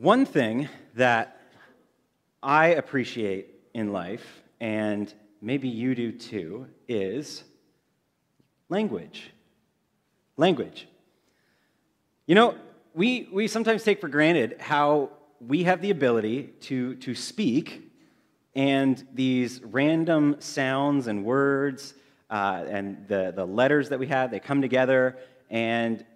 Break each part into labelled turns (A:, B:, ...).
A: One thing that I appreciate in life, and maybe you do too, is language. Language. You know, we, we sometimes take for granted how we have the ability to, to speak, and these random sounds and words uh, and the, the letters that we have, they come together, and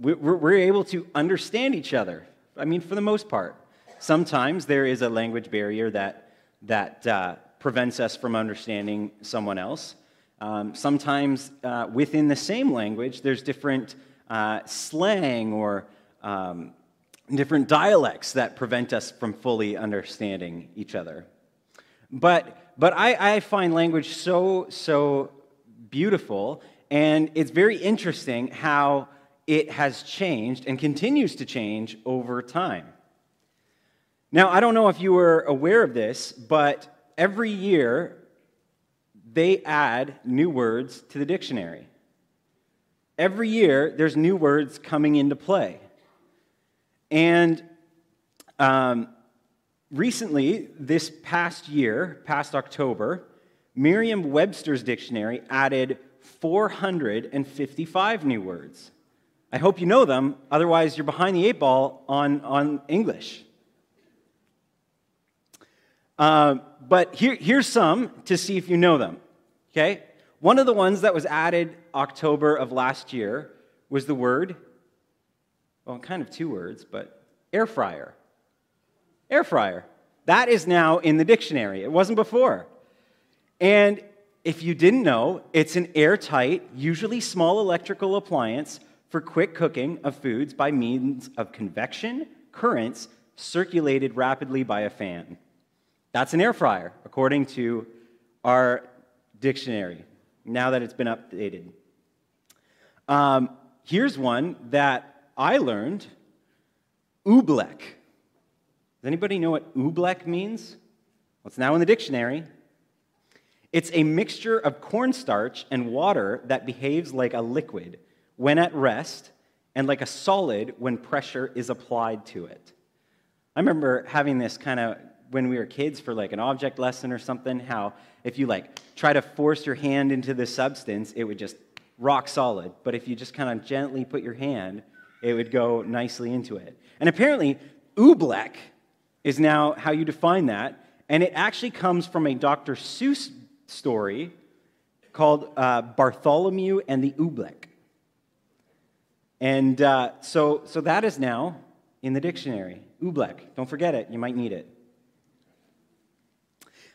A: we're, we're able to understand each other. I mean, for the most part. Sometimes there is a language barrier that, that uh, prevents us from understanding someone else. Um, sometimes uh, within the same language, there's different uh, slang or um, different dialects that prevent us from fully understanding each other. But, but I, I find language so, so beautiful, and it's very interesting how it has changed and continues to change over time. Now, I don't know if you were aware of this, but every year they add new words to the dictionary. Every year there's new words coming into play. And um, recently, this past year, past October, Merriam Webster's dictionary added 455 new words. I hope you know them, otherwise, you're behind the eight ball on, on English. Uh, but here, here's some to see if you know them. Okay? One of the ones that was added October of last year was the word, well, kind of two words, but air fryer. Air fryer. That is now in the dictionary. It wasn't before. And if you didn't know, it's an airtight, usually small electrical appliance for quick cooking of foods by means of convection currents circulated rapidly by a fan. That's an air fryer, according to our dictionary, now that it's been updated. Um, here's one that I learned oobleck. Does anybody know what oobleck means? Well, it's now in the dictionary. It's a mixture of cornstarch and water that behaves like a liquid when at rest and like a solid when pressure is applied to it. I remember having this kind of when we were kids for like an object lesson or something, how if you like try to force your hand into the substance, it would just rock solid. But if you just kind of gently put your hand, it would go nicely into it. And apparently, oobleck is now how you define that. And it actually comes from a Dr. Seuss story called uh, Bartholomew and the Oobleck. And uh, so, so that is now in the dictionary. Oobleck. Don't forget it. You might need it.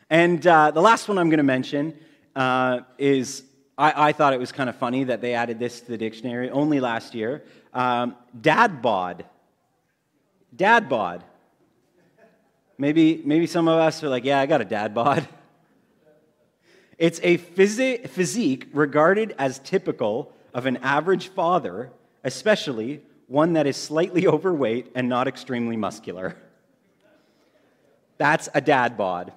A: And uh, the last one I'm going to mention uh, is I, I, thought it was kind of funny that they added this to the dictionary only last year. Um, dad bod. Dad bod. Maybe, maybe some of us are like, yeah, I got a dad bod. It's a phys- physique regarded as typical of an average father especially one that is slightly overweight and not extremely muscular. That's a dad bod.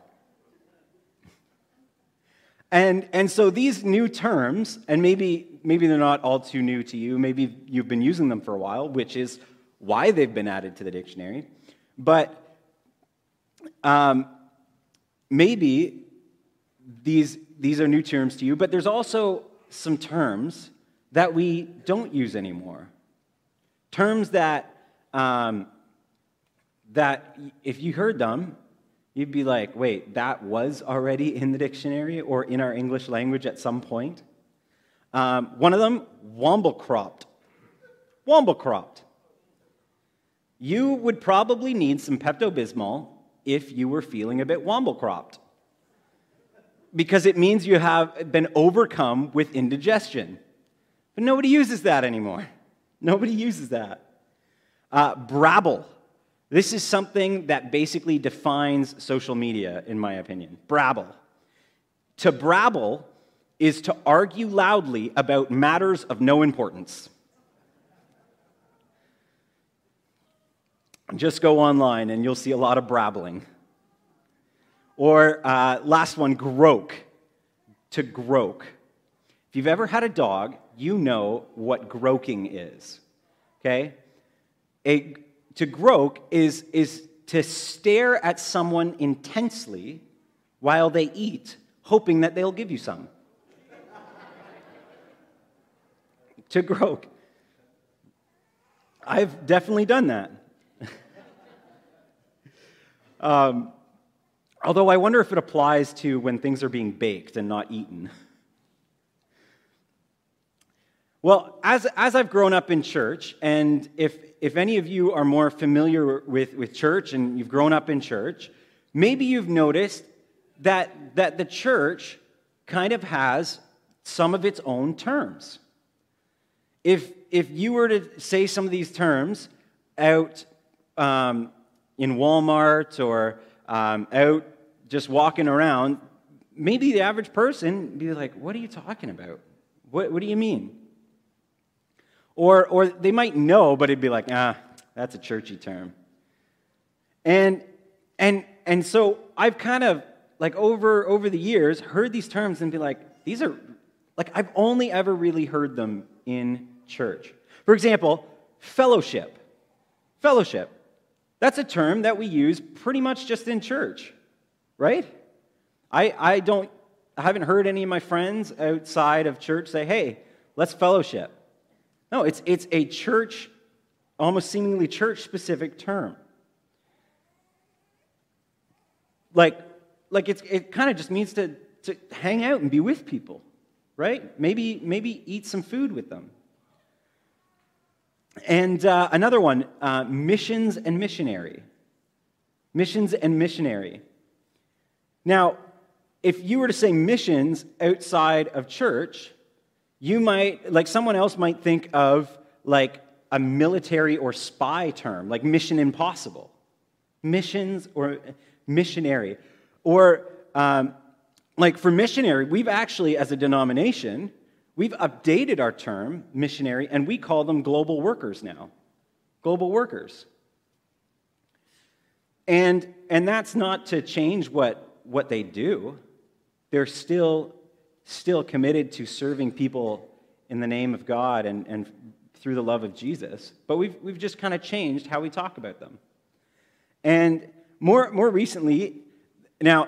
A: And, and so these new terms, and maybe, maybe they're not all too new to you, maybe you've been using them for a while, which is why they've been added to the dictionary. But um, maybe these, these are new terms to you, but there's also some terms that we don't use anymore. Terms that, um, that if you heard them, you'd be like, wait, that was already in the dictionary or in our English language at some point. Um, one of them, womblecropped. Womblecropped. You would probably need some Pepto Bismol if you were feeling a bit womblecropped. Because it means you have been overcome with indigestion. But nobody uses that anymore. Nobody uses that. Uh, brabble. This is something that basically defines social media, in my opinion. Brabble. To brabble is to argue loudly about matters of no importance. Just go online and you'll see a lot of brabbling. Or uh, last one, groak. To groak. If you've ever had a dog you know what groking is. Okay? A to groak is, is to stare at someone intensely while they eat, hoping that they'll give you some. to groak. I've definitely done that. um, although I wonder if it applies to when things are being baked and not eaten. Well, as, as I've grown up in church, and if, if any of you are more familiar with, with church and you've grown up in church, maybe you've noticed that, that the church kind of has some of its own terms. If, if you were to say some of these terms out um, in Walmart or um, out just walking around, maybe the average person be like, What are you talking about? What, what do you mean? Or, or they might know, but it'd be like, ah, that's a churchy term. And, and, and so I've kind of, like, over, over the years, heard these terms and be like, these are, like, I've only ever really heard them in church. For example, fellowship. Fellowship. That's a term that we use pretty much just in church, right? I, I don't, I haven't heard any of my friends outside of church say, hey, let's fellowship. No, it's, it's a church, almost seemingly church specific term. Like, like it's, it kind of just means to, to hang out and be with people, right? Maybe, maybe eat some food with them. And uh, another one uh, missions and missionary. Missions and missionary. Now, if you were to say missions outside of church, you might, like someone else might think of like a military or spy term, like mission impossible. Missions or missionary. Or um, like for missionary, we've actually, as a denomination, we've updated our term, missionary, and we call them global workers now. Global workers. And, and that's not to change what, what they do. They're still still committed to serving people in the name of God and, and through the love of Jesus, but we've, we've just kind of changed how we talk about them. And more, more recently, now,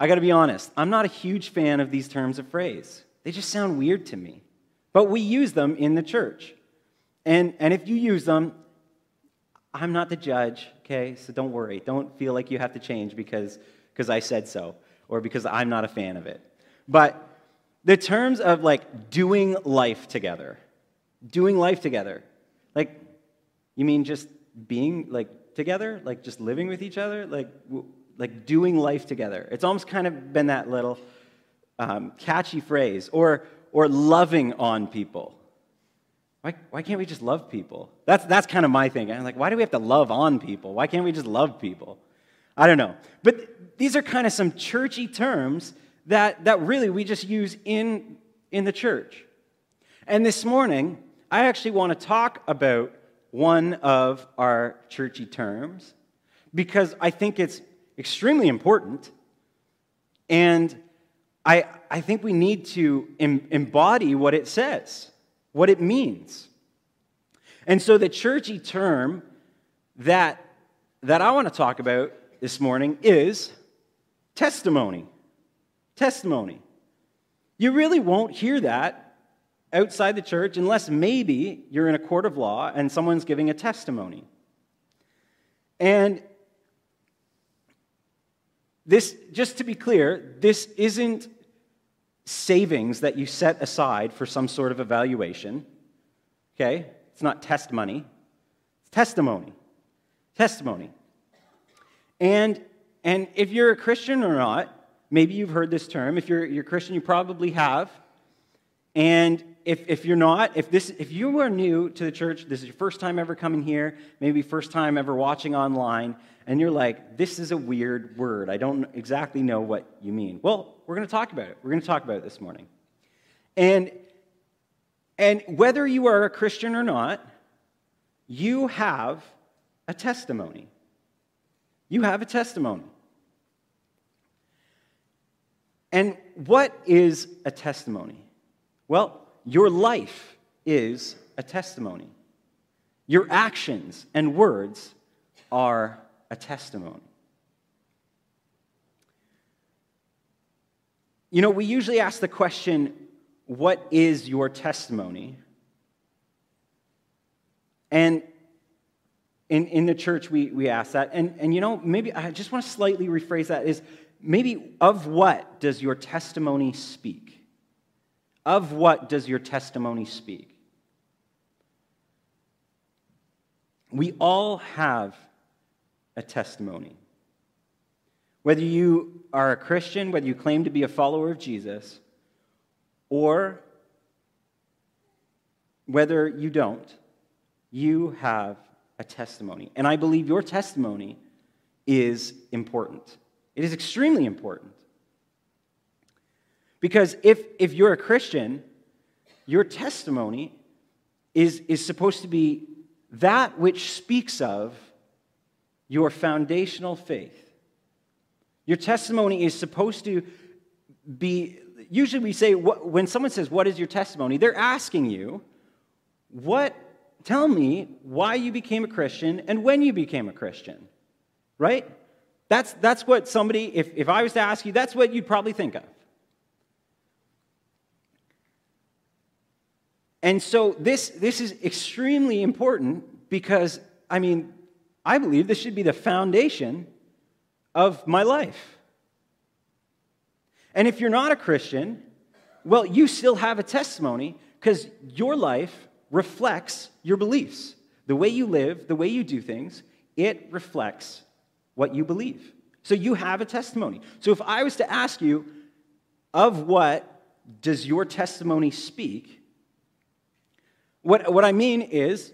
A: I got to be honest, I'm not a huge fan of these terms of phrase. They just sound weird to me. But we use them in the church. And, and if you use them, I'm not the judge, okay? So don't worry. Don't feel like you have to change because, because I said so or because I'm not a fan of it. But the terms of like doing life together, doing life together, like, you mean just being like together, like just living with each other, like, like doing life together. It's almost kind of been that little um, catchy phrase, or or loving on people. Why, why can't we just love people? That's, that's kind of my thing. I'm like, why do we have to love on people? Why can't we just love people? I don't know. But these are kind of some churchy terms that, that really we just use in, in the church. And this morning, I actually want to talk about one of our churchy terms because I think it's extremely important. And I, I think we need to em- embody what it says, what it means. And so the churchy term that, that I want to talk about this morning is testimony testimony. You really won't hear that outside the church unless maybe you're in a court of law and someone's giving a testimony. And this, just to be clear, this isn't savings that you set aside for some sort of evaluation. Okay? It's not test money, it's testimony. Testimony. And, and if you're a Christian or not, Maybe you've heard this term. If you're, you're Christian, you probably have. And if, if you're not, if, this, if you are new to the church, this is your first time ever coming here, maybe first time ever watching online, and you're like, this is a weird word. I don't exactly know what you mean. Well, we're going to talk about it. We're going to talk about it this morning. And, and whether you are a Christian or not, you have a testimony. You have a testimony. And what is a testimony? Well, your life is a testimony. Your actions and words are a testimony. You know, we usually ask the question, What is your testimony? And in, in the church, we, we ask that. And, and you know, maybe I just want to slightly rephrase that is maybe of what does your testimony speak? Of what does your testimony speak? We all have a testimony. Whether you are a Christian, whether you claim to be a follower of Jesus, or whether you don't, you have a testimony. And I believe your testimony is important. It is extremely important. Because if, if you're a Christian, your testimony is, is supposed to be that which speaks of your foundational faith. Your testimony is supposed to be, usually we say, when someone says, What is your testimony? they're asking you, What, tell me why you became a Christian and when you became a Christian, right? That's, that's what somebody, if, if I was to ask you, that's what you'd probably think of. And so this, this is extremely important because, I mean, I believe this should be the foundation of my life. And if you're not a Christian, well, you still have a testimony because your life reflects your beliefs. The way you live, the way you do things, it reflects what you believe. So you have a testimony. So if I was to ask you, of what does your testimony speak? What, what I mean is,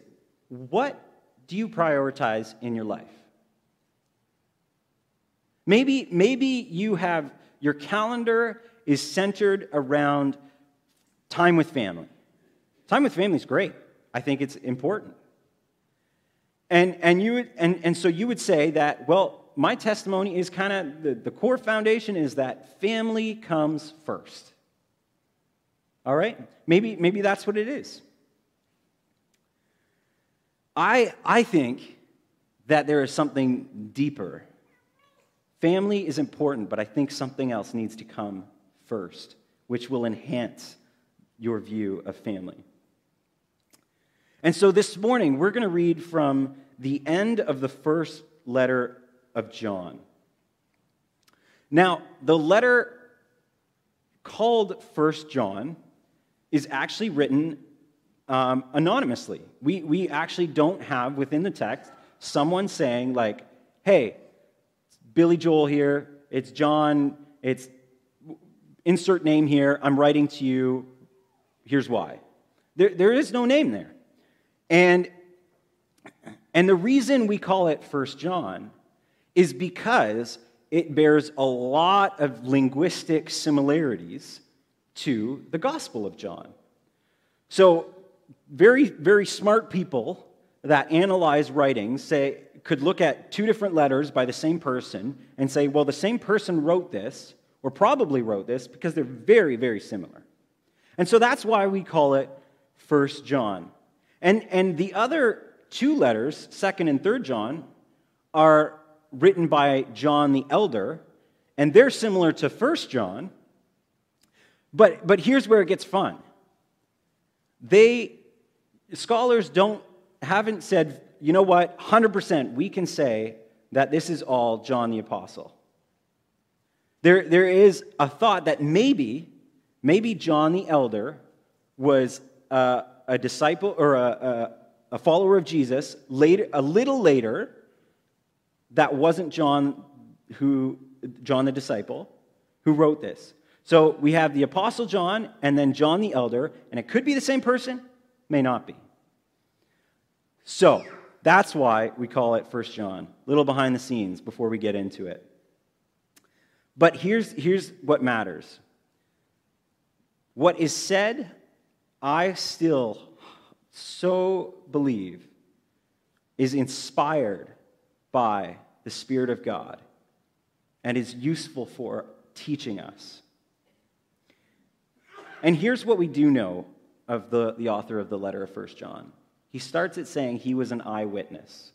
A: what do you prioritize in your life? Maybe, maybe you have your calendar is centered around time with family. Time with family is great. I think it's important. And, and, you would, and, and so you would say that, well, my testimony is kind of the, the core foundation is that family comes first. All right? Maybe, maybe that's what it is. I, I think that there is something deeper. Family is important, but I think something else needs to come first, which will enhance your view of family. And so this morning, we're going to read from the end of the first letter of John. Now, the letter called First John is actually written um, anonymously. We, we actually don't have within the text someone saying, like, hey, Billy Joel here, it's John, it's insert name here, I'm writing to you, here's why. There, there is no name there. And, and the reason we call it First John is because it bears a lot of linguistic similarities to the Gospel of John. So very, very smart people that analyze writings say, could look at two different letters by the same person and say, well, the same person wrote this, or probably wrote this, because they're very, very similar. And so that's why we call it First John. And, and the other two letters, second and third John, are written by John the Elder, and they're similar to First John. But, but here's where it gets fun. They scholars don't haven't said, you know what, 100% we can say that this is all John the Apostle. There, there is a thought that maybe, maybe John the Elder was a, a disciple or a, a, a follower of Jesus later, a little later that wasn't John who John the disciple who wrote this. So we have the apostle John and then John the elder and it could be the same person, may not be. So, that's why we call it First John. Little behind the scenes before we get into it. But here's, here's what matters. What is said, I still so believe is inspired by the Spirit of God and is useful for teaching us. And here's what we do know of the, the author of the letter of First John he starts it saying he was an eyewitness.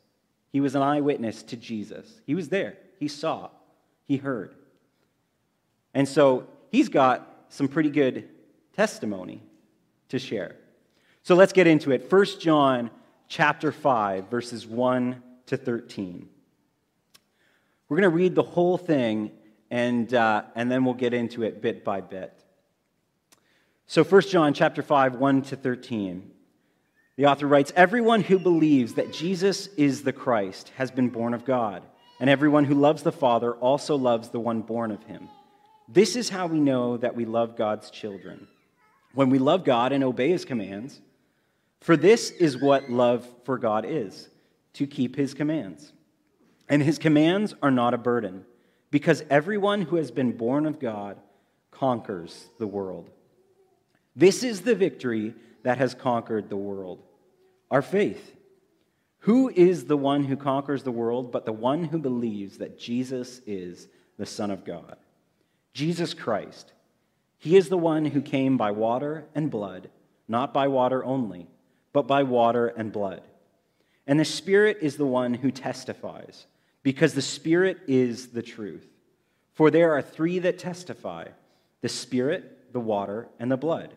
A: He was an eyewitness to Jesus. He was there, he saw, he heard. And so he's got some pretty good testimony to share. So let's get into it. 1 John chapter 5 verses 1 to 13. We're going to read the whole thing and, uh, and then we'll get into it bit by bit. So 1 John chapter 5 1 to 13. The author writes, Everyone who believes that Jesus is the Christ has been born of God, and everyone who loves the Father also loves the one born of him. This is how we know that we love God's children. When we love God and obey his commands, for this is what love for God is to keep his commands. And his commands are not a burden, because everyone who has been born of God conquers the world. This is the victory that has conquered the world our faith. Who is the one who conquers the world but the one who believes that Jesus is the Son of God? Jesus Christ. He is the one who came by water and blood, not by water only, but by water and blood. And the Spirit is the one who testifies, because the Spirit is the truth. For there are three that testify the Spirit, the water, and the blood.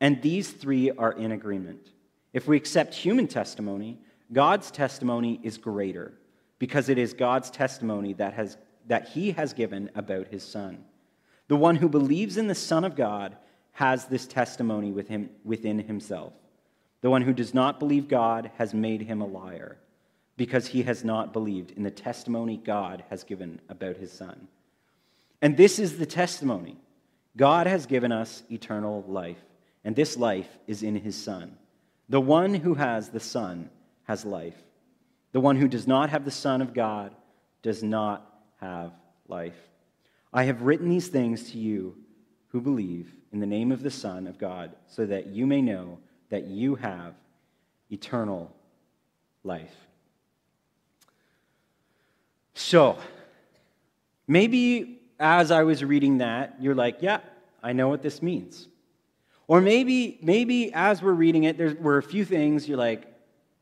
A: And these three are in agreement. If we accept human testimony, God's testimony is greater because it is God's testimony that, has, that he has given about his Son. The one who believes in the Son of God has this testimony with him, within himself. The one who does not believe God has made him a liar because he has not believed in the testimony God has given about his Son. And this is the testimony God has given us eternal life, and this life is in his Son. The one who has the Son has life. The one who does not have the Son of God does not have life. I have written these things to you who believe in the name of the Son of God, so that you may know that you have eternal life. So, maybe as I was reading that, you're like, yeah, I know what this means. Or maybe, maybe as we're reading it, there were a few things you're like,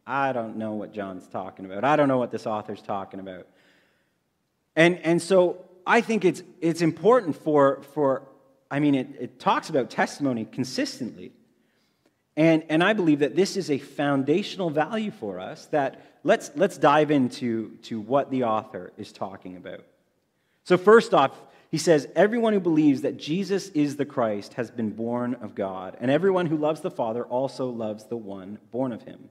A: I don't know what John's talking about. I don't know what this author's talking about. And, and so I think it's, it's important for, for I mean, it, it talks about testimony consistently. And, and I believe that this is a foundational value for us that let's, let's dive into to what the author is talking about. So, first off, he says, Everyone who believes that Jesus is the Christ has been born of God, and everyone who loves the Father also loves the one born of him.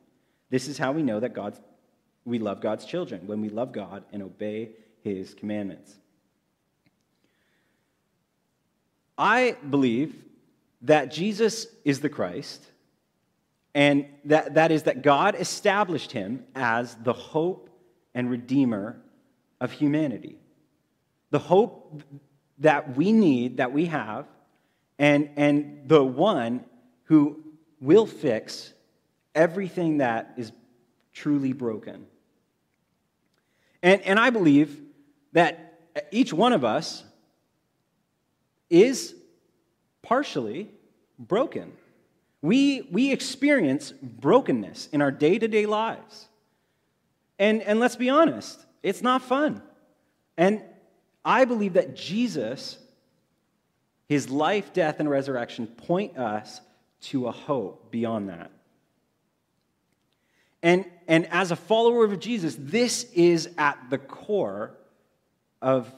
A: This is how we know that God's, we love God's children, when we love God and obey his commandments. I believe that Jesus is the Christ, and that, that is that God established him as the hope and redeemer of humanity. The hope that we need, that we have, and, and the one who will fix everything that is truly broken. And, and I believe that each one of us is partially broken. We, we experience brokenness in our day to day lives. And, and let's be honest, it's not fun. And I believe that Jesus, his life, death, and resurrection point us to a hope beyond that. And, and as a follower of Jesus, this is at the core of,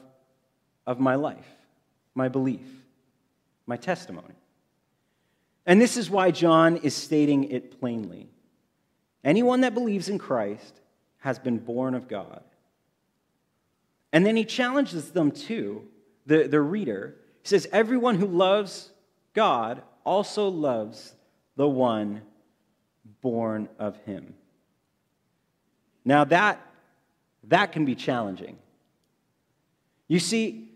A: of my life, my belief, my testimony. And this is why John is stating it plainly. Anyone that believes in Christ has been born of God. And then he challenges them too, the, the reader. He says, Everyone who loves God also loves the one born of him. Now that that can be challenging. You see,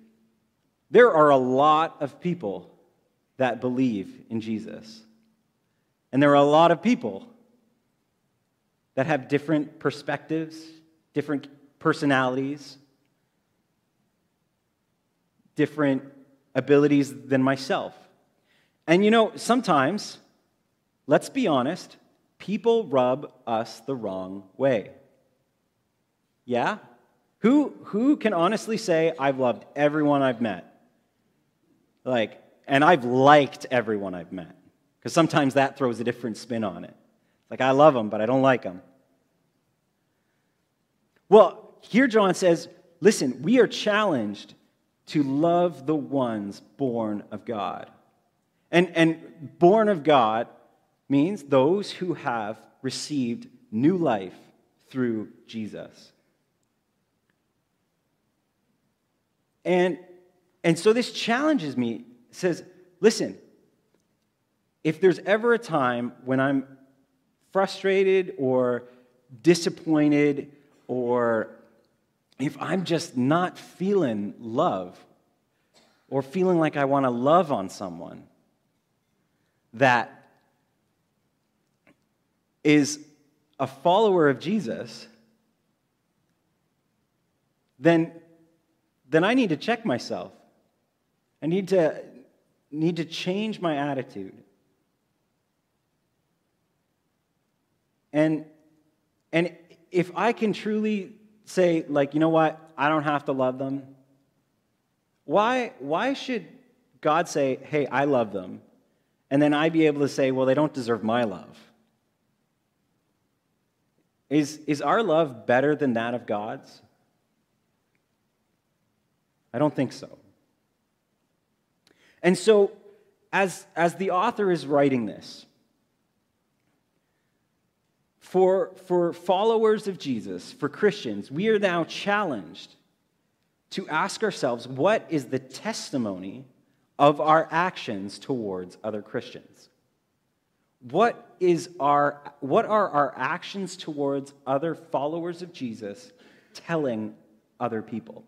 A: there are a lot of people that believe in Jesus. And there are a lot of people that have different perspectives, different personalities, different abilities than myself. And you know, sometimes, let's be honest, people rub us the wrong way. Yeah? Who, who can honestly say, I've loved everyone I've met? Like, and I've liked everyone I've met. Because sometimes that throws a different spin on it. Like, I love them, but I don't like them. Well, here John says, listen, we are challenged to love the ones born of God. And, and born of God means those who have received new life through Jesus. And, and so this challenges me. Says, listen, if there's ever a time when I'm frustrated or disappointed or if I'm just not feeling love or feeling like I want to love on someone that is a follower of Jesus, then, then I need to check myself. I need to, need to change my attitude. And, and if I can truly say, like, you know what, I don't have to love them, why, why should God say, hey, I love them, and then I be able to say, well, they don't deserve my love? Is, is our love better than that of God's? I don't think so. And so, as, as the author is writing this, for, for followers of Jesus, for Christians, we are now challenged to ask ourselves what is the testimony of our actions towards other Christians? What, is our, what are our actions towards other followers of Jesus telling other people?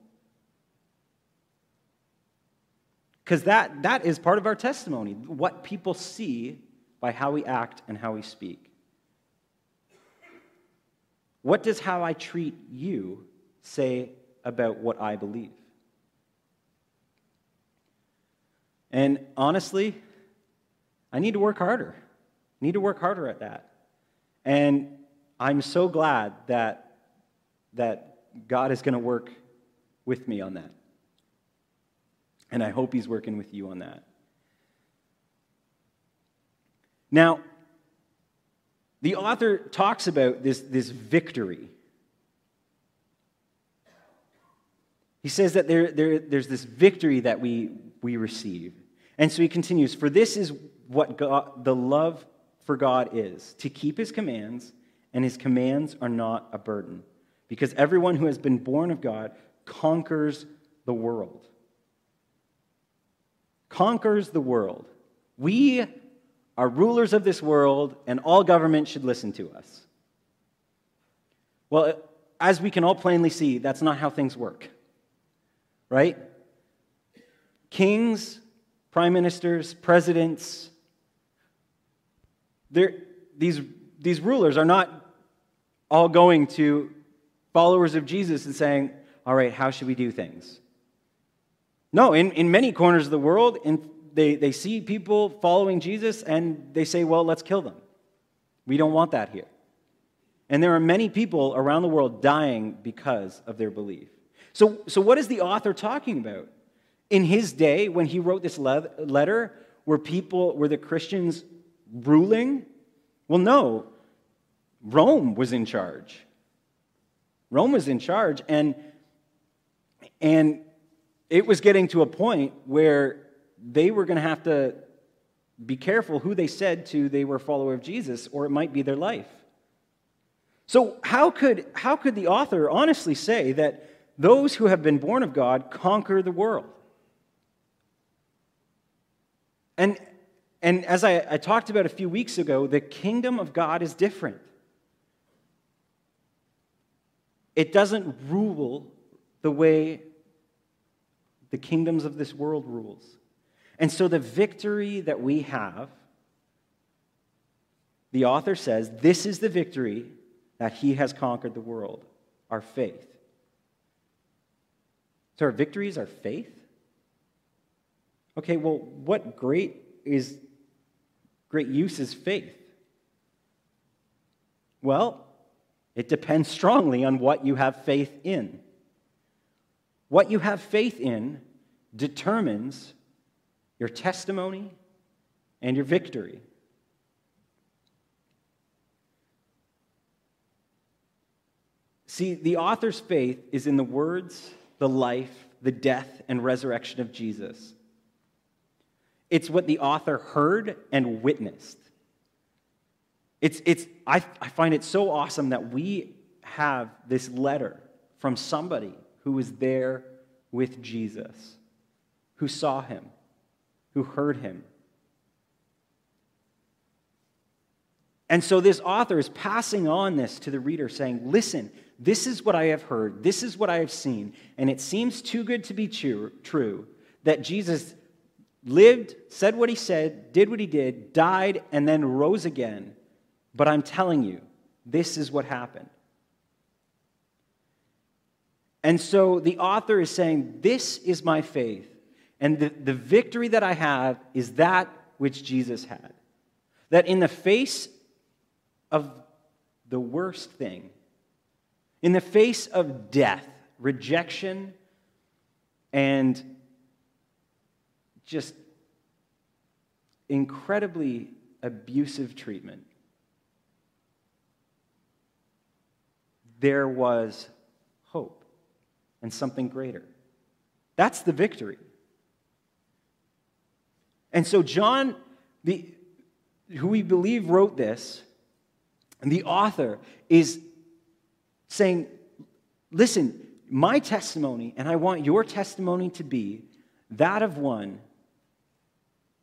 A: Because that, that is part of our testimony, what people see by how we act and how we speak. What does how I treat you say about what I believe? And honestly, I need to work harder. I need to work harder at that. And I'm so glad that, that God is going to work with me on that. And I hope He's working with you on that. Now, the author talks about this, this victory. He says that there, there, there's this victory that we, we receive. And so he continues For this is what God, the love for God is to keep his commands, and his commands are not a burden. Because everyone who has been born of God conquers the world. Conquers the world. We are rulers of this world, and all government should listen to us. Well, as we can all plainly see, that's not how things work. Right? Kings, prime ministers, presidents, these, these rulers are not all going to followers of Jesus and saying, All right, how should we do things? No, in, in many corners of the world, in they, they see people following Jesus and they say, well, let's kill them. We don't want that here. And there are many people around the world dying because of their belief. So, so what is the author talking about? In his day, when he wrote this le- letter, were people, were the Christians ruling? Well, no. Rome was in charge. Rome was in charge, and, and it was getting to a point where they were going to have to be careful who they said to they were a follower of Jesus, or it might be their life. So, how could, how could the author honestly say that those who have been born of God conquer the world? And, and as I, I talked about a few weeks ago, the kingdom of God is different. It doesn't rule the way the kingdoms of this world rules. And so the victory that we have, the author says, this is the victory that he has conquered the world our faith. So our victory is our faith? Okay, well, what great is great use is faith? Well, it depends strongly on what you have faith in. What you have faith in determines your testimony and your victory. See, the author's faith is in the words, the life, the death, and resurrection of Jesus. It's what the author heard and witnessed. It's, it's, I, I find it so awesome that we have this letter from somebody who was there with Jesus, who saw him, who heard him. And so this author is passing on this to the reader, saying, Listen, this is what I have heard, this is what I have seen, and it seems too good to be true, that Jesus lived, said what he said, did what he did, died, and then rose again. But I'm telling you, this is what happened. And so the author is saying, This is my faith. And the, the victory that I have is that which Jesus had. That in the face of the worst thing, in the face of death, rejection, and just incredibly abusive treatment, there was hope and something greater. That's the victory. And so, John, the, who we believe wrote this, and the author is saying, Listen, my testimony, and I want your testimony to be that of one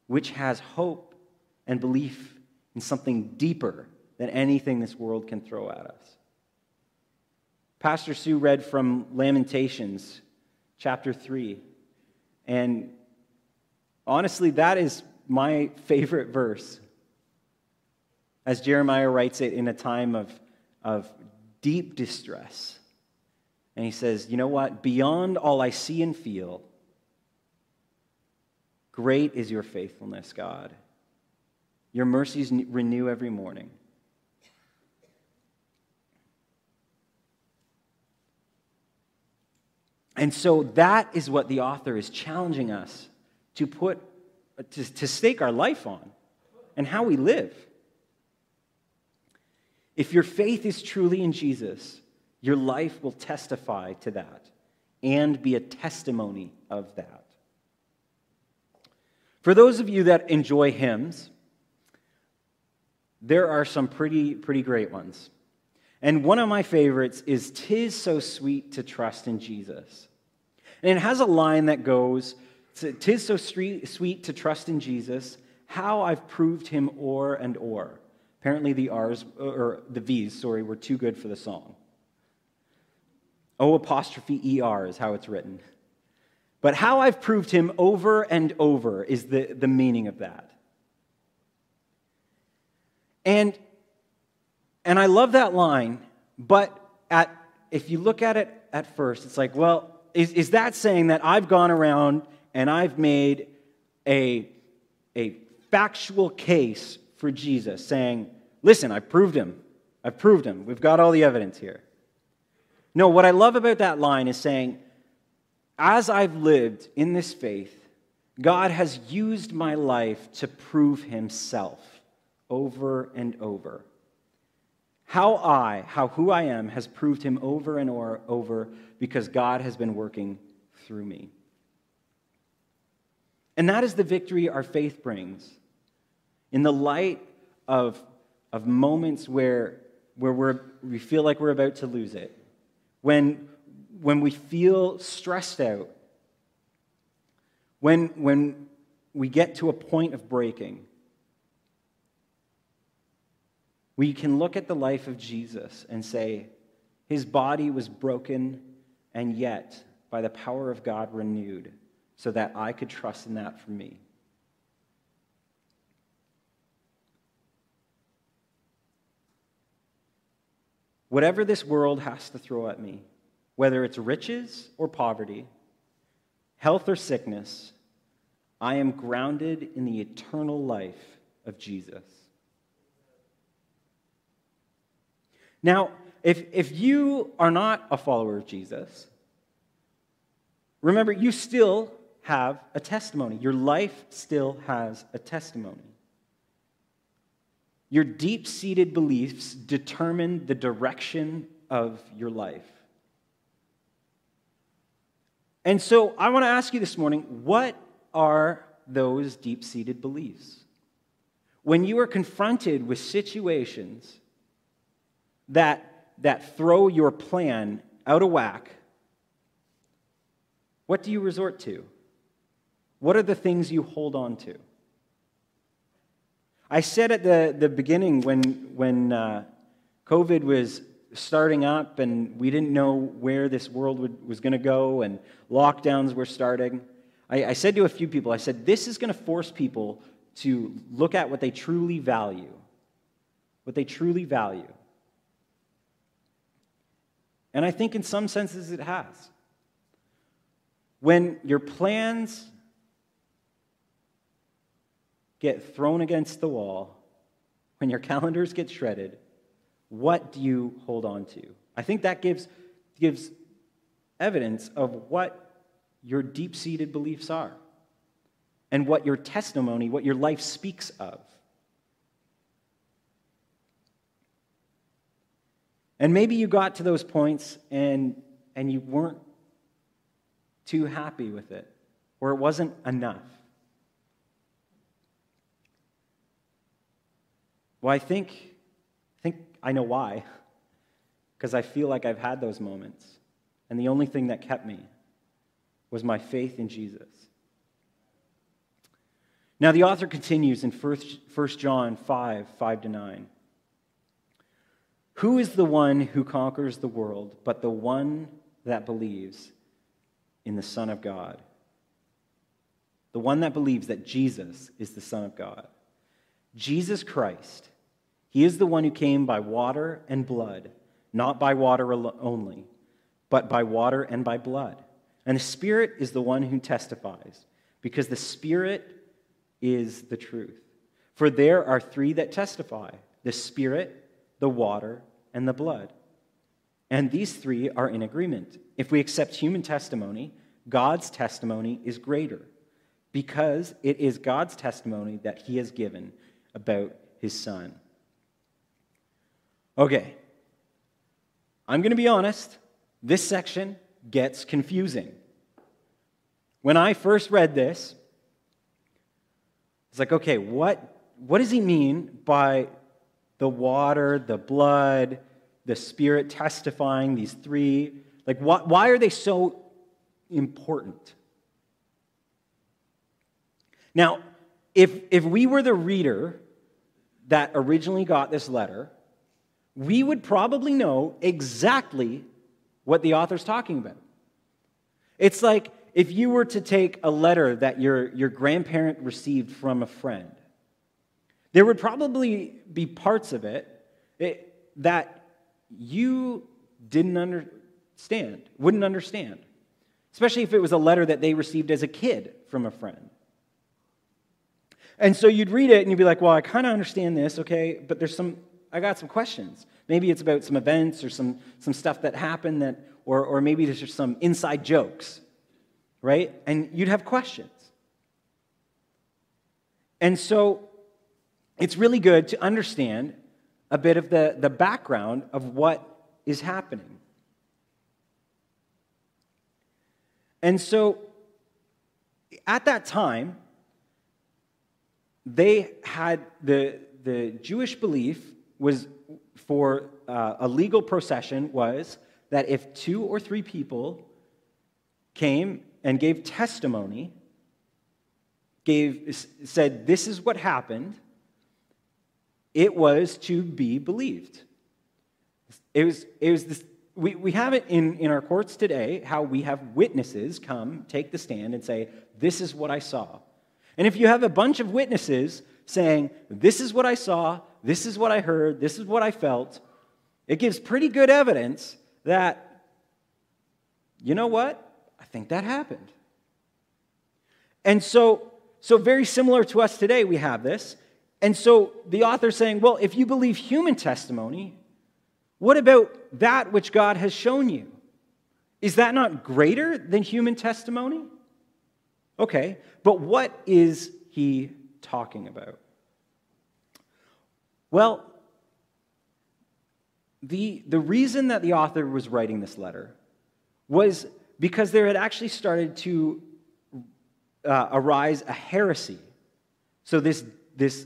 A: which has hope and belief in something deeper than anything this world can throw at us. Pastor Sue read from Lamentations chapter 3. And honestly, that is my favorite verse. As Jeremiah writes it in a time of, of deep distress. And he says, You know what? Beyond all I see and feel, great is your faithfulness, God. Your mercies renew every morning. And so that is what the author is challenging us to put, to, to stake our life on and how we live. If your faith is truly in Jesus, your life will testify to that and be a testimony of that. For those of you that enjoy hymns, there are some pretty, pretty great ones. And one of my favorites is Tis So Sweet to Trust in Jesus. And it has a line that goes, Tis so sweet to trust in Jesus, how I've proved him o'er and o'er. Apparently the R's, or the V's, sorry, were too good for the song. O apostrophe ER is how it's written. But how I've proved him over and over is the, the meaning of that. And, and I love that line, but at, if you look at it at first, it's like, well, is, is that saying that I've gone around and I've made a, a factual case for Jesus, saying, listen, I've proved him. I've proved him. We've got all the evidence here. No, what I love about that line is saying, as I've lived in this faith, God has used my life to prove himself over and over. How I, how who I am, has proved him over and over because God has been working through me. And that is the victory our faith brings. In the light of, of moments where, where we're, we feel like we're about to lose it, when, when we feel stressed out, when, when we get to a point of breaking, we can look at the life of Jesus and say, his body was broken and yet, by the power of God, renewed, so that I could trust in that for me. Whatever this world has to throw at me, whether it's riches or poverty, health or sickness, I am grounded in the eternal life of Jesus. Now, if, if you are not a follower of Jesus, remember, you still have a testimony. Your life still has a testimony. Your deep seated beliefs determine the direction of your life. And so I want to ask you this morning what are those deep seated beliefs? When you are confronted with situations that, that throw your plan out of whack, what do you resort to? What are the things you hold on to? I said at the, the beginning when, when uh, COVID was starting up and we didn't know where this world would, was going to go and lockdowns were starting, I, I said to a few people, I said, this is going to force people to look at what they truly value. What they truly value. And I think in some senses it has. When your plans get thrown against the wall, when your calendars get shredded, what do you hold on to? I think that gives, gives evidence of what your deep seated beliefs are and what your testimony, what your life speaks of. And maybe you got to those points and, and you weren't too happy with it, or it wasn't enough. Well, I think, I think I know why. Because I feel like I've had those moments. And the only thing that kept me was my faith in Jesus. Now, the author continues in 1 John 5 5 to 9. Who is the one who conquers the world but the one that believes in the Son of God? The one that believes that Jesus is the Son of God. Jesus Christ, he is the one who came by water and blood, not by water only, but by water and by blood. And the Spirit is the one who testifies, because the Spirit is the truth. For there are three that testify the Spirit, the water, and the blood. And these three are in agreement. If we accept human testimony, God's testimony is greater, because it is God's testimony that He has given about his son. Okay, I'm going to be honest, this section gets confusing. When I first read this, it's like, okay, what, what does he mean by the water, the blood, the spirit testifying, these three? Like, why, why are they so important? Now, if, if we were the reader that originally got this letter, we would probably know exactly what the author's talking about. It's like if you were to take a letter that your, your grandparent received from a friend, there would probably be parts of it, it that you didn't understand, wouldn't understand, especially if it was a letter that they received as a kid from a friend. And so you'd read it and you'd be like, well, I kind of understand this, okay, but there's some, I got some questions. Maybe it's about some events or some, some stuff that happened that, or, or maybe there's just some inside jokes, right? And you'd have questions. And so it's really good to understand a bit of the, the background of what is happening. And so at that time, they had the, the Jewish belief was for uh, a legal procession was that if two or three people came and gave testimony, gave, said, This is what happened, it was to be believed. It was, it was this, we, we have it in, in our courts today how we have witnesses come, take the stand, and say, This is what I saw. And if you have a bunch of witnesses saying, This is what I saw, this is what I heard, this is what I felt, it gives pretty good evidence that, you know what? I think that happened. And so, so very similar to us today, we have this. And so the author's saying, well, if you believe human testimony, What about that which God has shown you? Is that not greater than human testimony? Okay, but what is he talking about? Well, the, the reason that the author was writing this letter was because there had actually started to uh, arise a heresy. So, this, this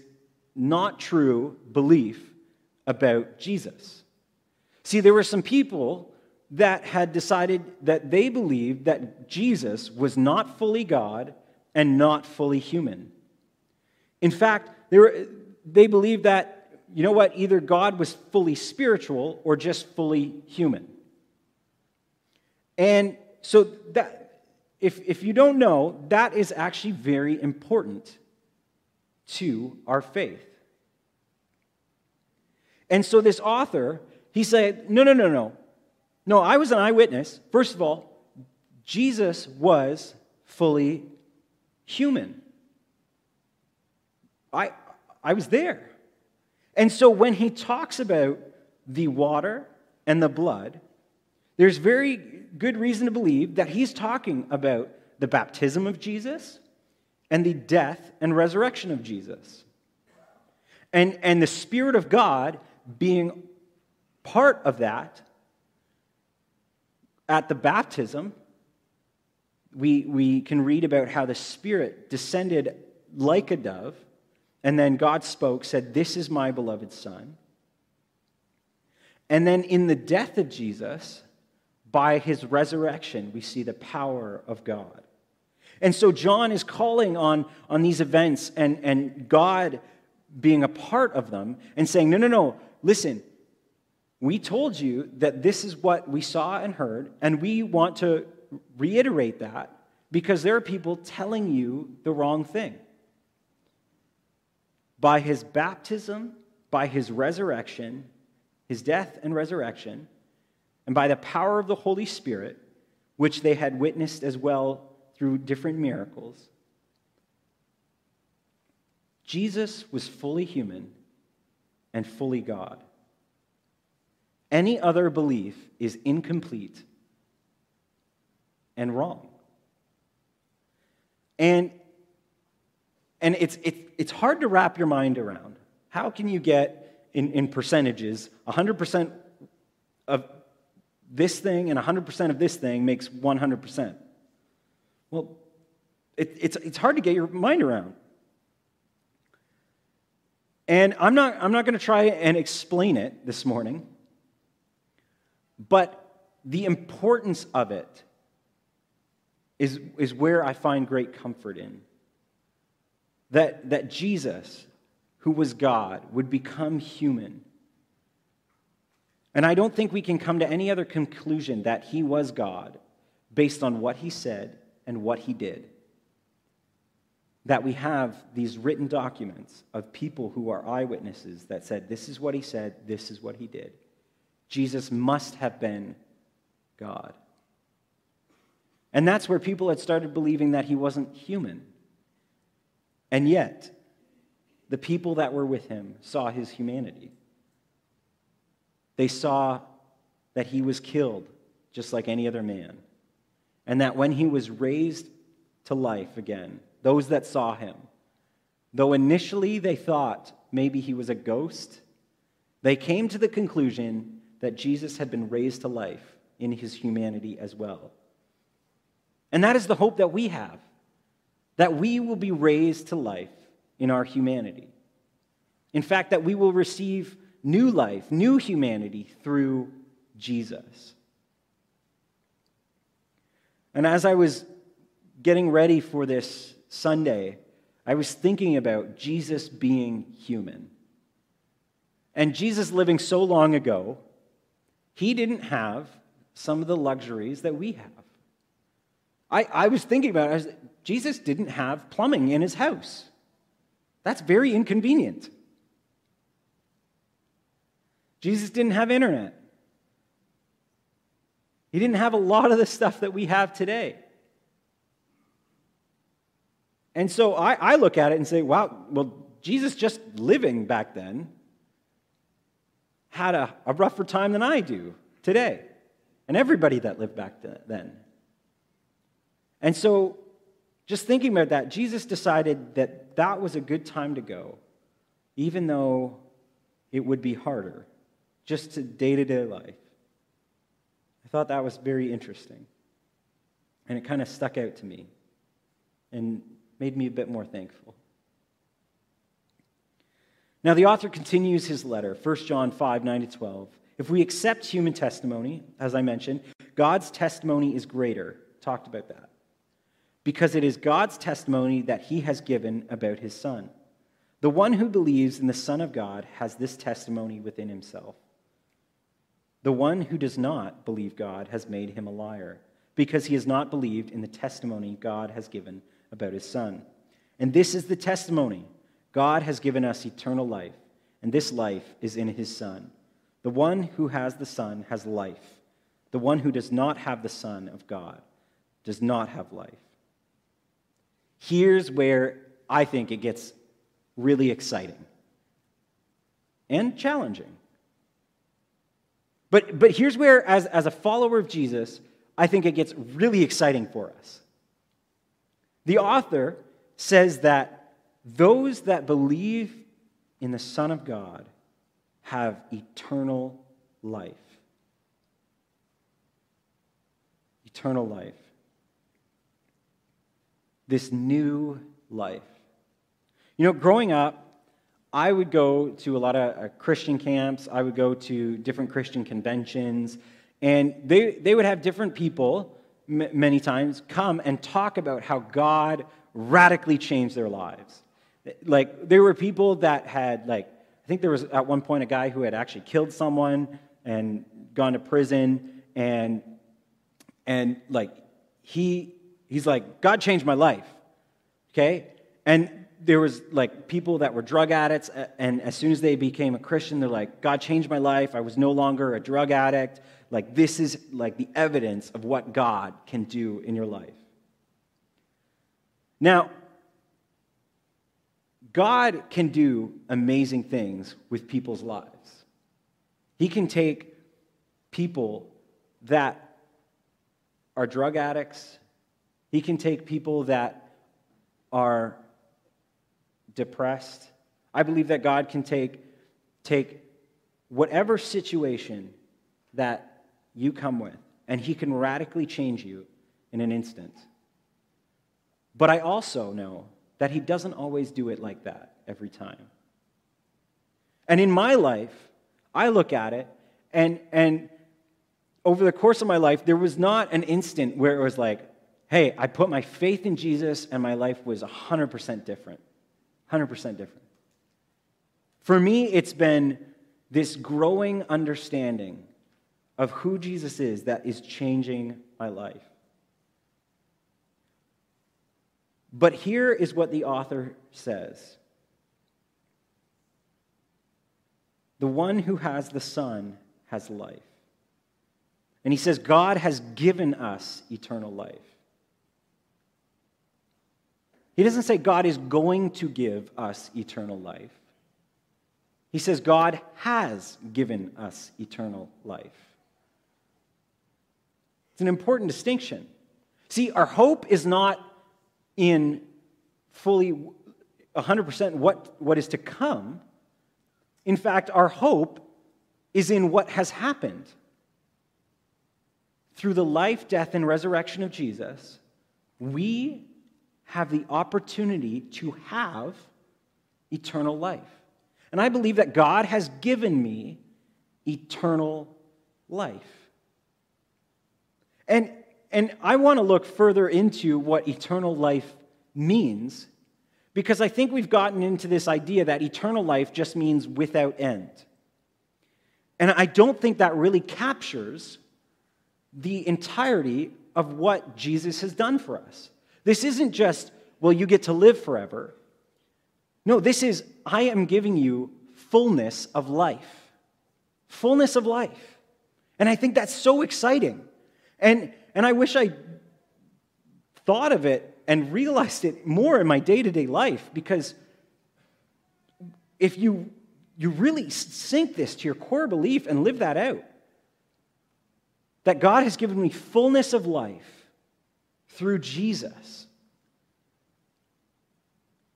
A: not true belief about Jesus. See, there were some people that had decided that they believed that Jesus was not fully God and not fully human. In fact, they, were, they believed that, you know what, either God was fully spiritual or just fully human. And so that, if, if you don't know, that is actually very important to our faith. And so this author, he said, no, no, no, no. No, I was an eyewitness. First of all, Jesus was fully human. I, I was there. And so when he talks about the water and the blood, there's very good reason to believe that he's talking about the baptism of Jesus and the death and resurrection of Jesus. And, and the Spirit of God being part of that at the baptism, we, we can read about how the Spirit descended like a dove, and then God spoke, said, This is my beloved Son. And then in the death of Jesus, by his resurrection, we see the power of God. And so John is calling on, on these events and, and God being a part of them and saying, No, no, no, listen, we told you that this is what we saw and heard, and we want to reiterate that because there are people telling you the wrong thing. By his baptism, by his resurrection, his death and resurrection, and by the power of the Holy Spirit, which they had witnessed as well through different miracles, Jesus was fully human and fully God. Any other belief is incomplete and wrong. And, and it's, it's, it's hard to wrap your mind around. How can you get, in, in percentages, 100% of this thing and 100% of this thing makes 100%? Well, it, it's, it's hard to get your mind around. And I'm not, I'm not going to try and explain it this morning. But the importance of it is, is where I find great comfort in. That, that Jesus, who was God, would become human. And I don't think we can come to any other conclusion that he was God based on what he said and what he did. That we have these written documents of people who are eyewitnesses that said, This is what he said, this is what he did. Jesus must have been God. And that's where people had started believing that he wasn't human. And yet, the people that were with him saw his humanity. They saw that he was killed just like any other man. And that when he was raised to life again, those that saw him, though initially they thought maybe he was a ghost, they came to the conclusion that Jesus had been raised to life in his humanity as well. And that is the hope that we have that we will be raised to life in our humanity. In fact, that we will receive new life, new humanity through Jesus. And as I was getting ready for this Sunday, I was thinking about Jesus being human. And Jesus living so long ago he didn't have some of the luxuries that we have. I, I was thinking about it. Was, Jesus didn't have plumbing in his house. That's very inconvenient. Jesus didn't have internet. He didn't have a lot of the stuff that we have today. And so I, I look at it and say, wow, well, Jesus just living back then had a, a rougher time than I do today, and everybody that lived back then. And so, just thinking about that, Jesus decided that that was a good time to go, even though it would be harder, just to day to day life. Thought that was very interesting. And it kind of stuck out to me and made me a bit more thankful. Now, the author continues his letter, 1 John 5 9 to 12. If we accept human testimony, as I mentioned, God's testimony is greater. Talked about that. Because it is God's testimony that he has given about his Son. The one who believes in the Son of God has this testimony within himself. The one who does not believe God has made him a liar, because he has not believed in the testimony God has given about his Son. And this is the testimony God has given us eternal life, and this life is in his Son. The one who has the Son has life. The one who does not have the Son of God does not have life. Here's where I think it gets really exciting and challenging. But, but here's where, as, as a follower of Jesus, I think it gets really exciting for us. The author says that those that believe in the Son of God have eternal life. Eternal life. This new life. You know, growing up, I would go to a lot of uh, Christian camps, I would go to different Christian conventions, and they, they would have different people, m- many times, come and talk about how God radically changed their lives. Like, there were people that had, like, I think there was at one point a guy who had actually killed someone and gone to prison, and, and like, he, he's like, God changed my life. Okay? And there was like people that were drug addicts uh, and as soon as they became a christian they're like god changed my life. I was no longer a drug addict. Like this is like the evidence of what god can do in your life. Now god can do amazing things with people's lives. He can take people that are drug addicts. He can take people that are depressed. I believe that God can take, take whatever situation that you come with, and He can radically change you in an instant. But I also know that He doesn't always do it like that every time. And in my life, I look at it, and, and over the course of my life, there was not an instant where it was like, hey, I put my faith in Jesus, and my life was 100% different. 100% different. For me, it's been this growing understanding of who Jesus is that is changing my life. But here is what the author says The one who has the Son has life. And he says, God has given us eternal life. He doesn't say God is going to give us eternal life. He says God has given us eternal life. It's an important distinction. See, our hope is not in fully 100% what, what is to come. In fact, our hope is in what has happened. Through the life, death, and resurrection of Jesus, we have the opportunity to have eternal life. And I believe that God has given me eternal life. And, and I want to look further into what eternal life means because I think we've gotten into this idea that eternal life just means without end. And I don't think that really captures the entirety of what Jesus has done for us. This isn't just, well, you get to live forever. No, this is, I am giving you fullness of life. Fullness of life. And I think that's so exciting. And, and I wish I thought of it and realized it more in my day to day life because if you you really sink this to your core belief and live that out. That God has given me fullness of life through Jesus.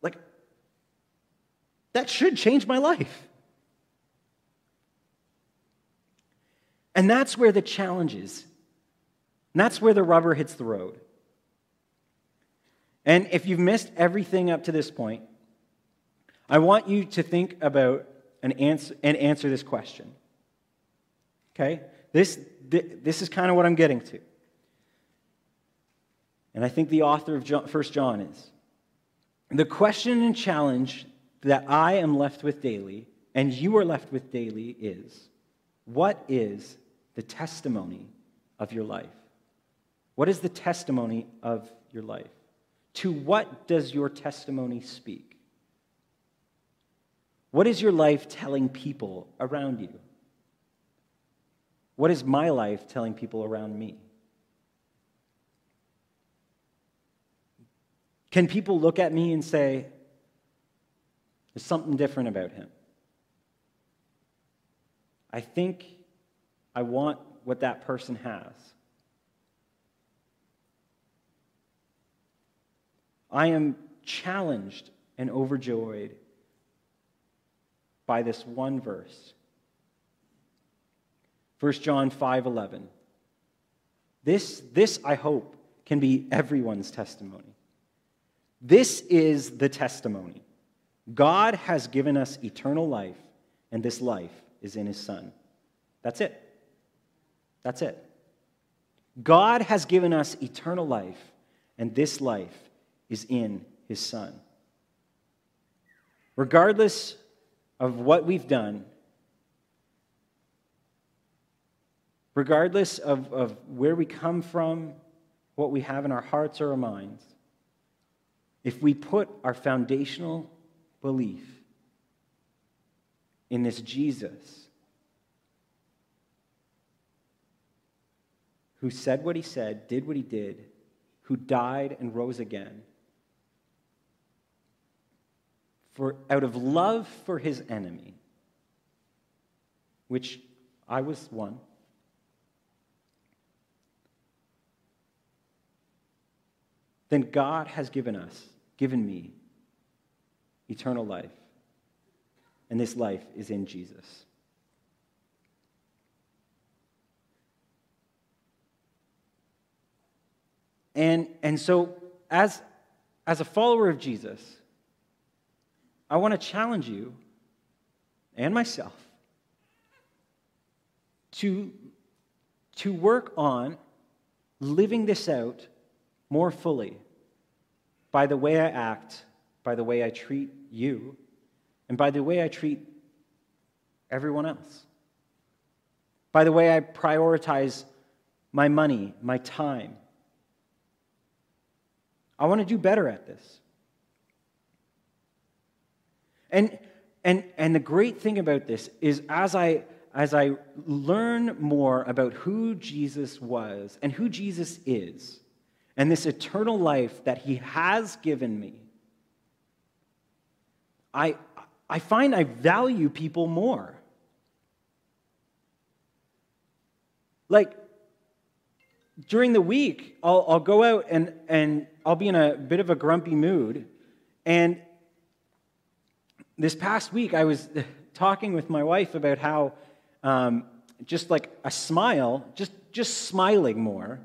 A: Like, that should change my life. And that's where the challenge is. And that's where the rubber hits the road. And if you've missed everything up to this point, I want you to think about and answer, and answer this question. Okay? This, this is kind of what I'm getting to. And I think the author of John, 1 John is. The question and challenge that I am left with daily, and you are left with daily, is what is the testimony of your life? What is the testimony of your life? To what does your testimony speak? What is your life telling people around you? What is my life telling people around me? Can people look at me and say, there's something different about him? I think I want what that person has. I am challenged and overjoyed by this one verse. 1 John 5:11. This this I hope can be everyone's testimony. This is the testimony. God has given us eternal life and this life is in his son. That's it. That's it. God has given us eternal life and this life is in his son. Regardless of what we've done, regardless of, of where we come from, what we have in our hearts or our minds, if we put our foundational belief in this Jesus who said what he said, did what he did, who died and rose again, for out of love for his enemy, which I was one, then God has given us, given me, eternal life. And this life is in Jesus. And, and so, as, as a follower of Jesus, I want to challenge you and myself to, to work on living this out more fully by the way I act, by the way I treat you, and by the way I treat everyone else. By the way I prioritize my money, my time. I want to do better at this. And, and, and the great thing about this is as I, as I learn more about who Jesus was and who Jesus is, and this eternal life that he has given me, I, I find I value people more. Like, during the week, I'll, I'll go out and, and I'll be in a bit of a grumpy mood, and this past week, I was talking with my wife about how um, just like a smile, just, just smiling more,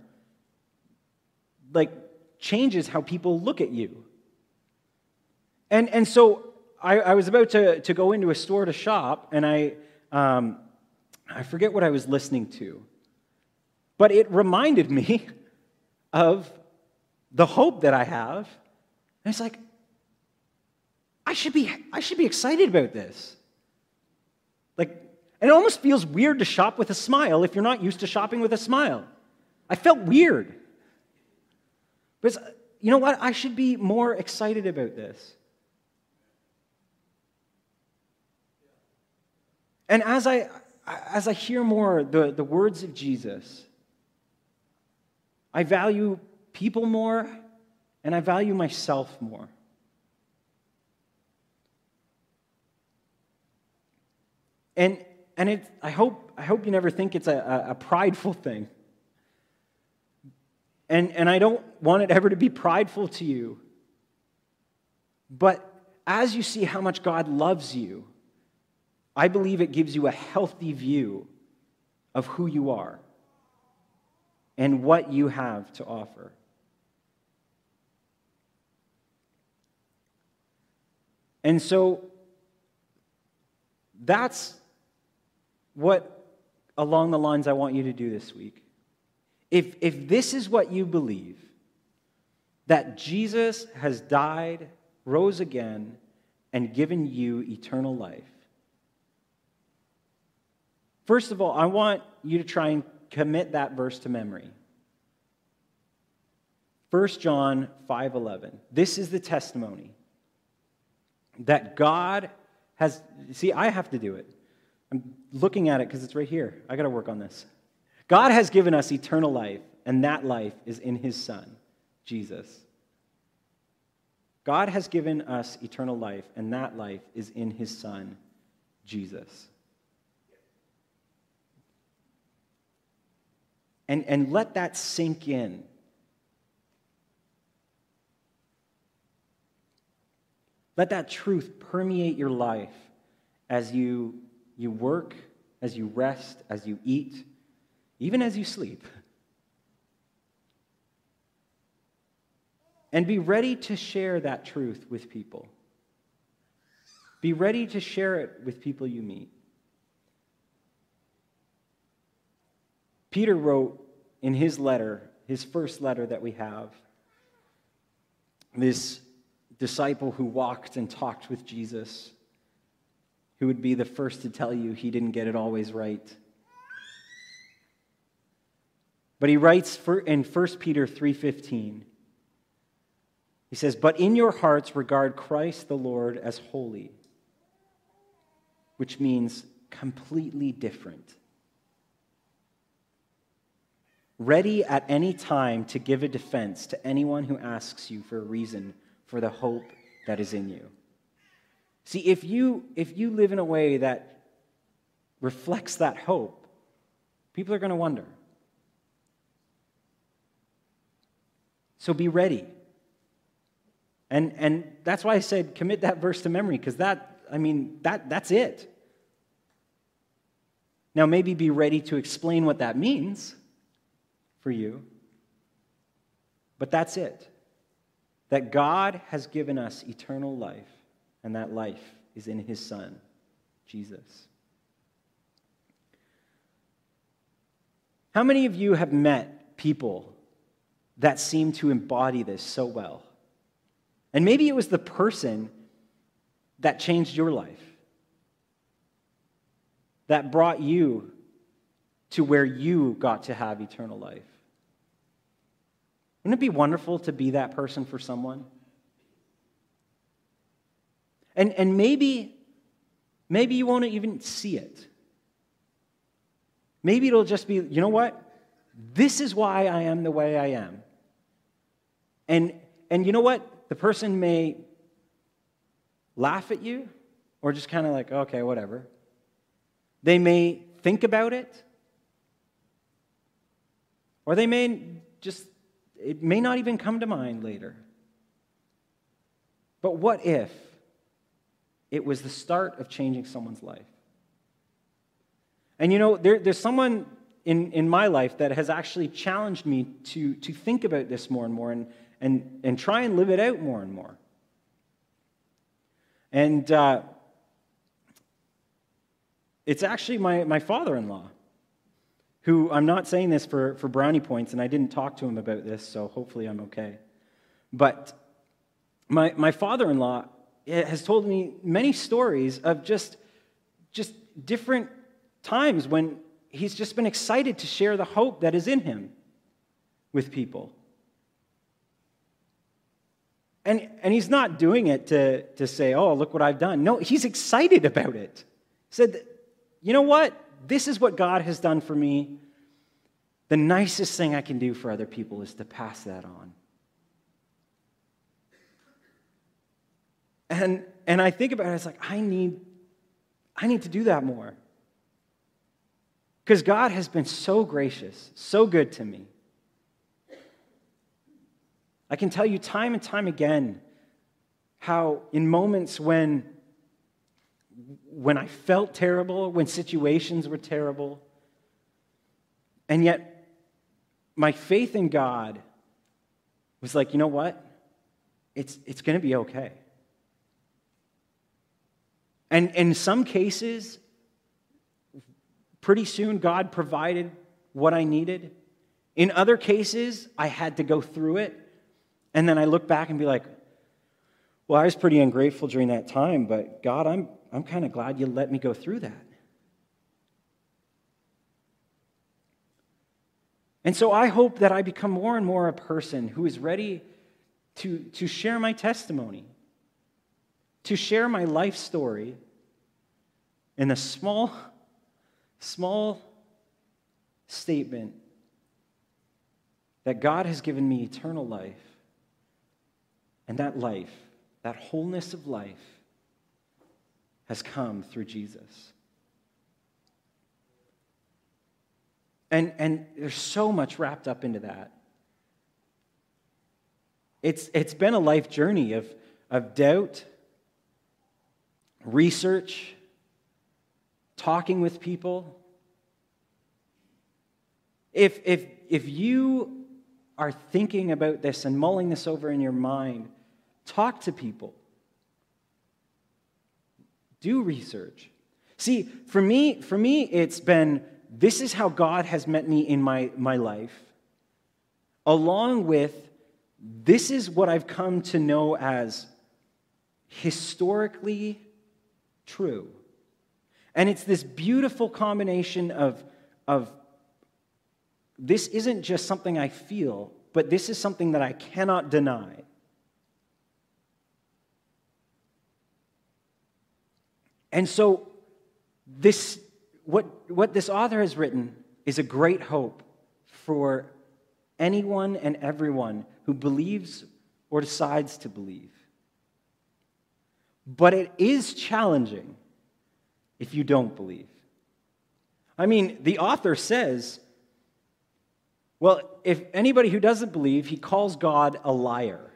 A: like changes how people look at you. And, and so I, I was about to, to go into a store to shop, and I, um, I forget what I was listening to, but it reminded me of the hope that I have. And it's like, I should be, I should be excited about this. Like, and it almost feels weird to shop with a smile if you're not used to shopping with a smile. I felt weird. But uh, you know what? I should be more excited about this. And as I, as I hear more the, the words of Jesus, I value people more and I value myself more. And, and it, I, hope, I hope you never think it's a, a, a prideful thing. And, and I don't want it ever to be prideful to you. But as you see how much God loves you, I believe it gives you a healthy view of who you are and what you have to offer. And so that's what, along the lines, I want you to do this week. If, if this is what you believe, that Jesus has died, rose again, and given you eternal life, first of all, I want you to try and commit that verse to memory. 1 John 5:11. This is the testimony that God has see I have to do it. I'm looking at it cuz it's right here. I got to work on this. God has given us eternal life and that life is in his son, Jesus. God has given us eternal life and that life is in his son, Jesus. And, and let that sink in. Let that truth permeate your life as you, you work, as you rest, as you eat, even as you sleep. And be ready to share that truth with people. Be ready to share it with people you meet. Peter wrote in his letter, his first letter that we have, this disciple who walked and talked with Jesus, who would be the first to tell you he didn't get it always right. But he writes in 1 Peter 3:15. He says, "But in your hearts regard Christ the Lord as holy," which means completely different. Ready at any time to give a defense to anyone who asks you for a reason for the hope that is in you. See, if you, if you live in a way that reflects that hope, people are going to wonder. So be ready. And, and that's why I said commit that verse to memory, because that, I mean, that, that's it. Now, maybe be ready to explain what that means for you, but that's it that God has given us eternal life, and that life is in his Son, Jesus. How many of you have met people that seemed to embody this so well? And maybe it was the person that changed your life, that brought you to where you got to have eternal life. Wouldn't it be wonderful to be that person for someone? And, and maybe, maybe you won't even see it. Maybe it'll just be, you know what? This is why I am the way I am. And, and you know what? The person may laugh at you or just kind of like, okay, whatever. They may think about it, or they may just it may not even come to mind later. But what if it was the start of changing someone's life? And you know, there, there's someone in, in my life that has actually challenged me to, to think about this more and more and, and, and try and live it out more and more. And uh, it's actually my, my father in law who I'm not saying this for, for brownie points, and I didn't talk to him about this, so hopefully I'm okay. But my, my father in law has told me many stories of just, just different times when he's just been excited to share the hope that is in him with people. And, and he's not doing it to, to say, oh, look what I've done. No, he's excited about it. He said, you know what? this is what God has done for me. The nicest thing I can do for other people is to pass that on. And, and I think about it, it's like, I need, I need to do that more. Because God has been so gracious, so good to me. I can tell you time and time again how, in moments when, when I felt terrible, when situations were terrible, and yet my faith in God was like, you know what? It's, it's going to be okay. And in some cases, pretty soon God provided what I needed. In other cases, I had to go through it and then I look back and be like, well, I was pretty ungrateful during that time, but God, I'm, I'm kind of glad you let me go through that. And so I hope that I become more and more a person who is ready to, to share my testimony, to share my life story in a small, small statement that God has given me eternal life and that life, that wholeness of life, has come through Jesus. And, and there's so much wrapped up into that. It's, it's been a life journey of, of doubt, research, talking with people. If, if, if you are thinking about this and mulling this over in your mind, talk to people. Do research. See, for me, for me, it's been this is how God has met me in my, my life, along with this is what I've come to know as historically true. And it's this beautiful combination of, of this isn't just something I feel, but this is something that I cannot deny. And so, this, what, what this author has written is a great hope for anyone and everyone who believes or decides to believe. But it is challenging if you don't believe. I mean, the author says well, if anybody who doesn't believe, he calls God a liar.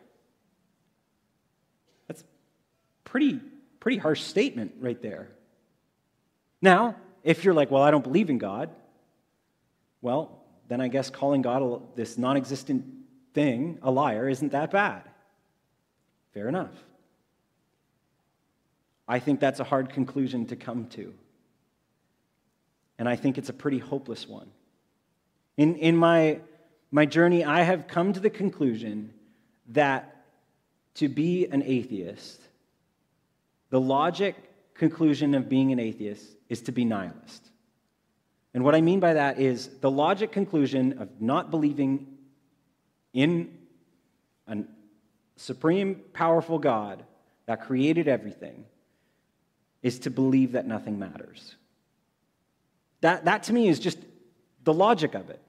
A: That's pretty pretty harsh statement right there. Now, if you're like, well, I don't believe in God, well, then I guess calling God a, this non existent thing a liar isn't that bad. Fair enough. I think that's a hard conclusion to come to. And I think it's a pretty hopeless one. In, in my, my journey, I have come to the conclusion that to be an atheist, the logic conclusion of being an atheist is to be nihilist. And what I mean by that is the logic conclusion of not believing in a supreme, powerful God that created everything is to believe that nothing matters. That, that to me is just the logic of it.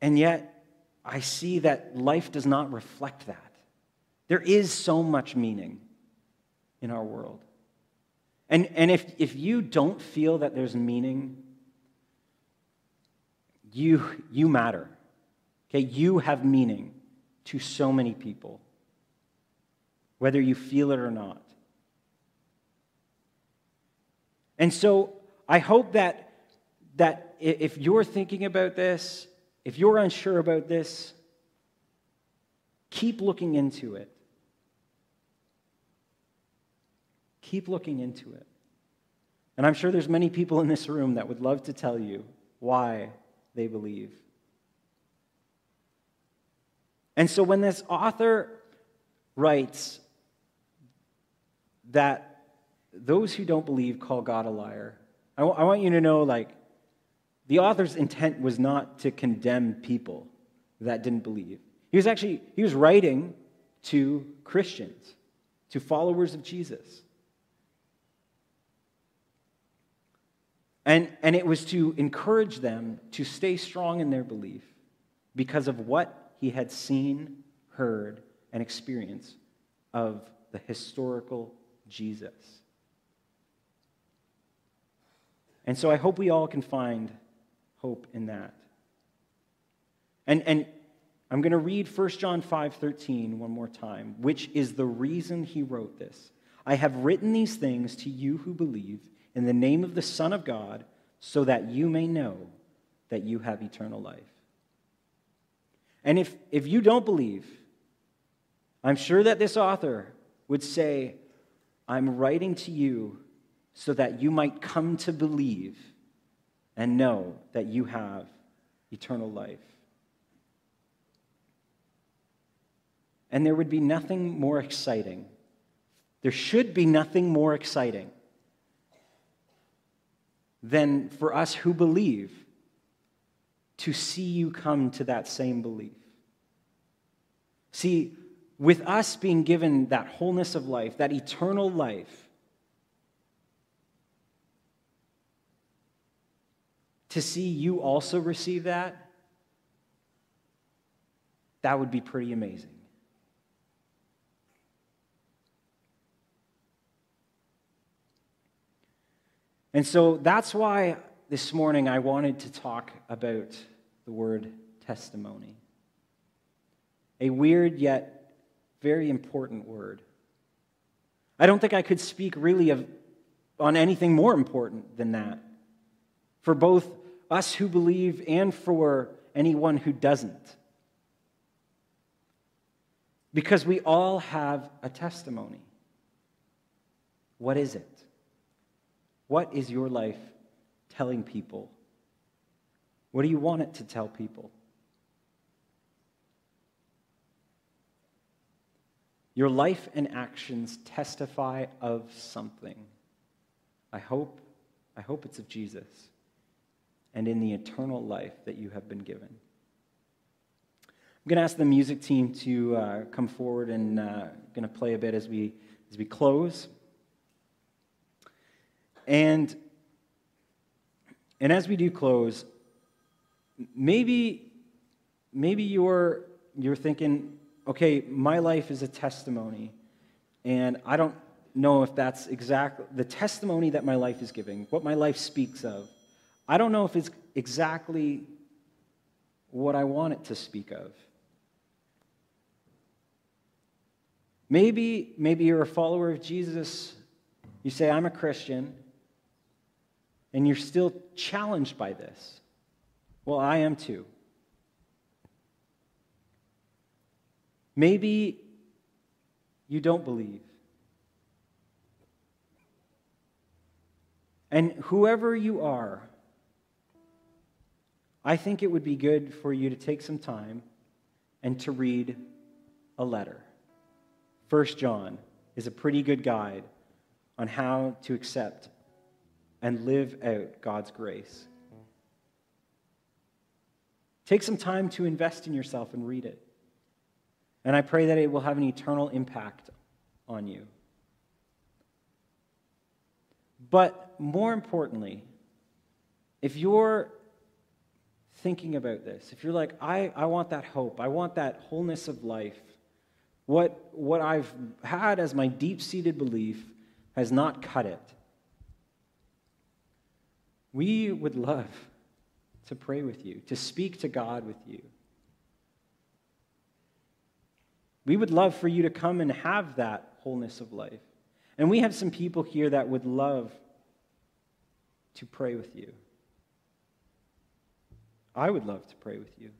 A: And yet, I see that life does not reflect that. There is so much meaning in our world. And, and if, if you don't feel that there's meaning, you, you matter. Okay, you have meaning to so many people, whether you feel it or not. And so I hope that, that if you're thinking about this if you're unsure about this, keep looking into it. Keep looking into it. And I'm sure there's many people in this room that would love to tell you why they believe. And so when this author writes that those who don't believe call God a liar, I, w- I want you to know like the author's intent was not to condemn people that didn't believe. He was actually he was writing to Christians, to followers of Jesus. And, and it was to encourage them to stay strong in their belief because of what he had seen, heard, and experienced of the historical Jesus. And so I hope we all can find hope in that. And, and I'm going to read 1 John 5 13 one more time, which is the reason he wrote this. I have written these things to you who believe in the name of the Son of God, so that you may know that you have eternal life. And if, if you don't believe, I'm sure that this author would say, I'm writing to you so that you might come to believe and know that you have eternal life. And there would be nothing more exciting. There should be nothing more exciting than for us who believe to see you come to that same belief. See, with us being given that wholeness of life, that eternal life, to see you also receive that, that would be pretty amazing. And so that's why this morning I wanted to talk about the word testimony. A weird yet very important word. I don't think I could speak really of, on anything more important than that for both us who believe and for anyone who doesn't. Because we all have a testimony. What is it? What is your life telling people? What do you want it to tell people? Your life and actions testify of something. I hope, I hope it's of Jesus and in the eternal life that you have been given. I'm going to ask the music team to uh, come forward and uh, going to play a bit as we, as we close. And, and as we do close, maybe, maybe you're, you're thinking, okay, my life is a testimony, and I don't know if that's exactly the testimony that my life is giving, what my life speaks of. I don't know if it's exactly what I want it to speak of. Maybe, maybe you're a follower of Jesus. You say, I'm a Christian, and you're still challenged by this. Well, I am too. Maybe you don't believe. And whoever you are, I think it would be good for you to take some time and to read a letter. First John is a pretty good guide on how to accept and live out God's grace. Take some time to invest in yourself and read it. And I pray that it will have an eternal impact on you. But more importantly, if you're thinking about this, if you're like, I, I want that hope, I want that wholeness of life, what, what I've had as my deep seated belief has not cut it. We would love to pray with you, to speak to God with you. We would love for you to come and have that wholeness of life. And we have some people here that would love to pray with you. I would love to pray with you.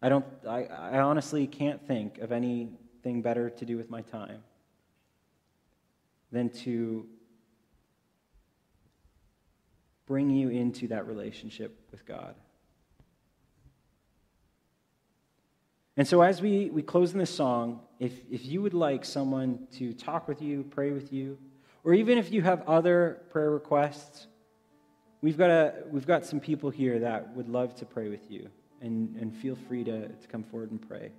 A: I don't I, I honestly can't think of anything better to do with my time than to bring you into that relationship with God. And so, as we, we close in this song, if, if you would like someone to talk with you, pray with you, or even if you have other prayer requests, we've got, a, we've got some people here that would love to pray with you. And, and feel free to, to come forward and pray.